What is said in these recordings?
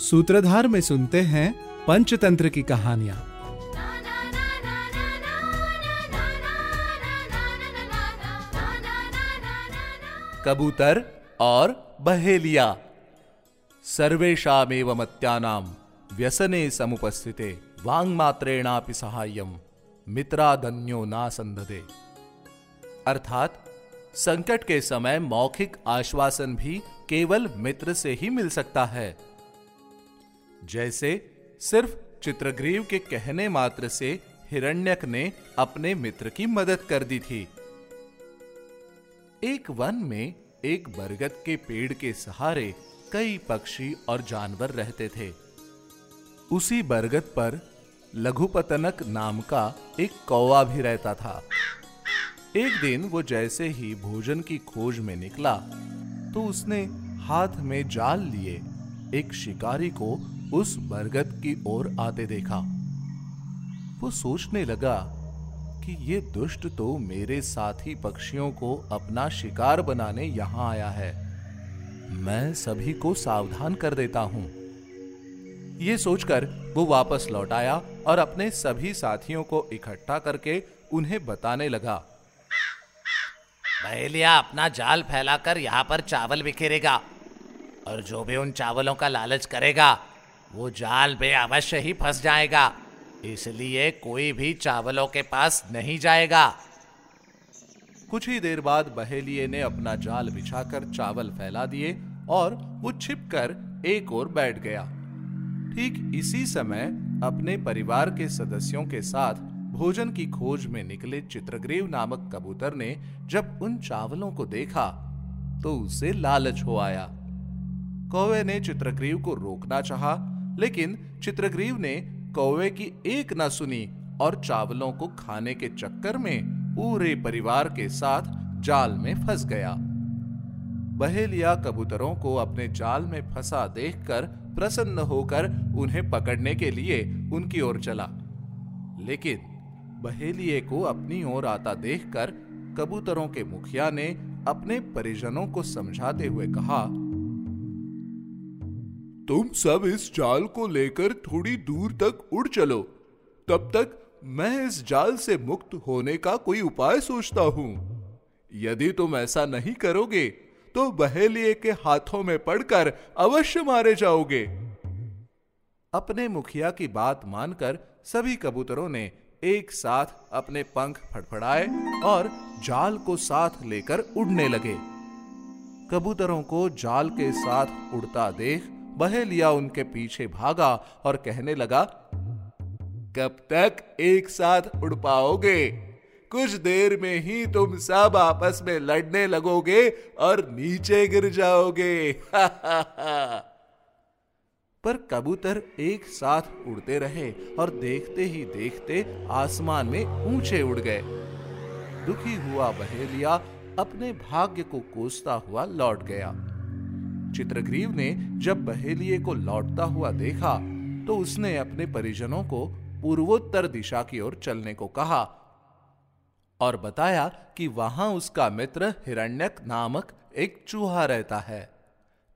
सूत्रधार में सुनते हैं पंचतंत्र की कहानियाँ। कबूतर और बहेलिया। सर्वेशामेव मत्यानाम व्यसने समुपस्थिते वांग मात्रेणापि सहायम मित्राधन्यो ना अर्थात, संकट के समय मौखिक आश्वासन भी केवल मित्र से ही मिल सकता है। जैसे, सिर्फ़ चित्रग्रीव के कहने मात्र से हिरण्यक ने अपने मित्र की मदद कर दी थी। एक वन में एक बरगद के पेड़ के सहारे कई पक्षी और जानवर रहते थे। उसी बरगद पर लघुपतनक नाम का एक कौवा भी रहता था। एक दिन वो जैसे ही भोजन की खोज में निकला तो उसने हाथ में जाल लिए एक शिकारी को उस बरगद की ओर आते देखा। वो सोचने लगा कि ये दुष्ट तो मेरे साथी पक्षियों को अपना शिकार बनाने यहाँ आया है। मैं सभी को सावधान कर देता हूँ। ये सोचकर वो वापस लौट आया और अपने सभी साथियों को इकट्ठा करके उन्हें बताने लगा। बहेलिया अपना जाल फैलाकर यहाँ पर चावल बिखेरेगा और जो भी उन चावलों का लालच करेगा वो जाल पे अवश्य ही फंस जाएगा। इसलिए कोई भी चावलों के पास नहीं जाएगा। कुछ ही देर बाद बहेलिए ने अपना जाल बिछाकर चावल फैला दिए और वो छिपकर एक ओर बैठ गया। ठीक इसी समय अपने परिवार के सदस्यों के साथ भोजन की खोज में निकले चित्रग्रीव नामक कबूतर ने जब उन चावलों को देखा तो उसे लालच हो आया। कौवे ने चित्रग्रीव को रोकना चाहा, लेकिन चित्रग्रीव ने कौवे की एक न सुनी और चावलों को खाने के चक्कर में पूरे परिवार के साथ जाल में फंस गया। बहेलिया कबूतरों को अपने जाल में फंसा देखकर प्रसन्न होकर उन्हें पकड़ने के लिए उनकी ओर चला। लेकिन बहेलिए को अपनी ओर आता देखकर कबूतरों के मुखिया ने अपने परिजनों को समझाते हुए कहा, तुम सब इस जाल को लेकर थोड़ी दूर तक उड़ चलो। तब तक मैं इस जाल से मुक्त होने का कोई उपाय सोचता हूँ। यदि तुम ऐसा नहीं करोगे तो बहेलिए के हाथों में पड़कर अवश्य मारे जाओगे। अपने मुखिया की बात मानकर सभी कबूतरों ने एक साथ अपने पंख फड़फड़ाए और जाल को साथ लेकर उड़ने लगे। कबूतरों को जाल के साथ उड़ता देख बहेलिया उनके पीछे भागा और कहने लगा, कब तक एक साथ उड़ पाओगे? कुछ देर में ही तुम सब आपस में लड़ने लगोगे और नीचे गिर जाओगे। हा हा पर कबूतर एक साथ उड़ते रहे और देखते ही देखते आसमान में ऊँचे उड़ गए। दुखी हुआ बहेलिया अपने भाग्य को कोसता हुआ लौट गया। चित्रग्रीव ने जब बहेलिए को लौटता हुआ देखा तो उसने अपने परिजनों को पूर्वोत्तर दिशा की ओर चलने को कहा। और बताया कि वहाँ उसका मित्र हिरण्यक नामक एक चूहा रहता है।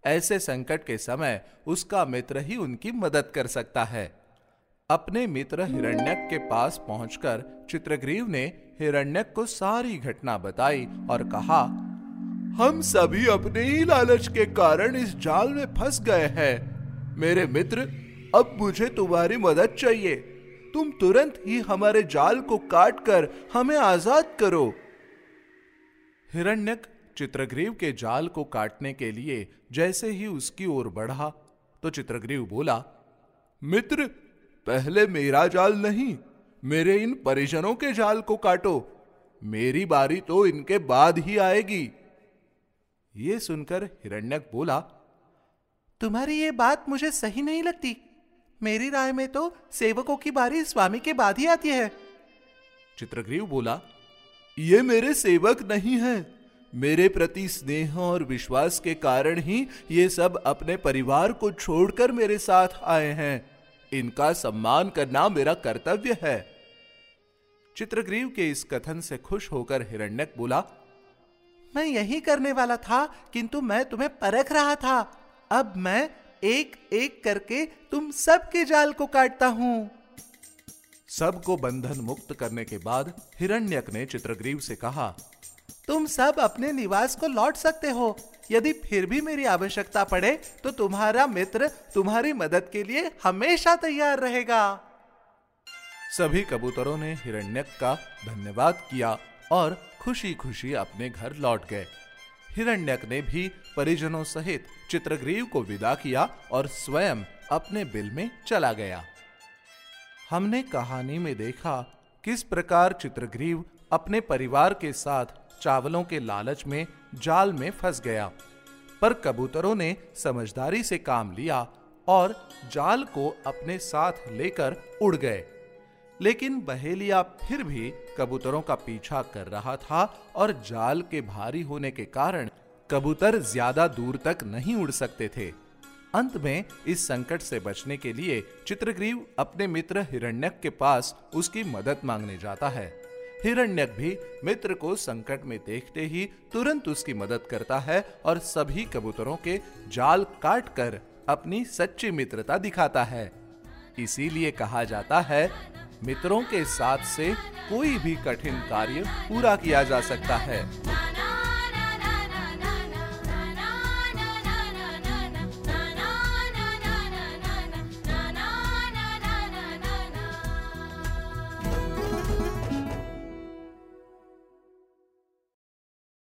ऐसे संकट के समय उसका मित्र ही उनकी मदद कर सकता है। अपने मित्र हिरण्यक के पास पहुंचकर चित्रग्रीव ने हिरण्यक को सारी घटना बताई और कहा, हम सभी अपने ही लालच के कारण इस जाल में फंस गए हैं। मेरे मित्र, अब मुझे तुम्हारी मदद चाहिए। तुम तुरंत ही हमारे जाल को काट कर हमें आज़ाद करो। हिरण्यक चित्रग्रीव के जाल को काटने के लिए जैसे ही उसकी ओर बढ़ा तो चित्रग्रीव बोला, मित्र, पहले मेरा जाल नहीं, मेरे इन परिजनों के जाल को काटो। मेरी बारी तो इनके बाद ही आएगी। ये सुनकर हिरण्यक बोला, तुम्हारी ये बात मुझे सही नहीं लगती। मेरी राय में तो सेवकों की बारी स्वामी के बाद ही आती है। चित्रग्रीव बोला, ये मेरे सेवक नहीं है। मेरे प्रति स्नेह और विश्वास के कारण ही ये सब अपने परिवार को छोड़कर मेरे साथ आए हैं। इनका सम्मान करना मेरा कर्तव्य है। चित्रग्रीव के इस कथन से खुश होकर हिरण्यक बोला, मैं यही करने वाला था, किंतु मैं तुम्हें परख रहा था। अब मैं एक एक करके तुम सबके जाल को काटता हूँ। सबको बंधन मुक्त करने के बाद हिरण्यक ने चित्रग्रीव से कहा तुम सब अपने निवास को लौट सकते हो। यदि फिर भी मेरी आवश्यकता पड़े तो तुम्हारा मित्र तुम्हारी मदद के लिए हमेशा तैयार रहेगा। सभी कबूतरों ने हिरण्यक का धन्यवाद किया और खुशी खुशी अपने घर लौट गए। हिरण्यक ने भी परिजनों सहित चित्रग्रीव को विदा किया और स्वयं अपने बिल में चला गया। हमने कहानी में देखा किस प्रकार चित्रग्रीव अपने परिवार के साथ चावलों के लालच में, जाल में फंस गया। पर कबूतरों ने समझदारी से काम लिया और जाल को अपने साथ लेकर उड़ गए। लेकिन बहेलिया फिर भी कबूतरों का पीछा कर रहा था और जाल के भारी होने के कारण कबूतर ज़्यादा दूर तक नहीं उड़ सकते थे। अंत में इस संकट से बचने के लिए चित्रग्रीव अपने मित्र हिरण्यक के पास उसकी मदद मांगने जाता है। हिरण्यक भी मित्र को संकट में देखते ही तुरंत उसकी मदद करता है और सभी कबूतरों के जाल काट कर अपनी सच्ची मित्रता दिखाता है। इसीलिए कहा जाता है मित्रों के साथ से कोई भी कठिन कार्य पूरा किया जा सकता है।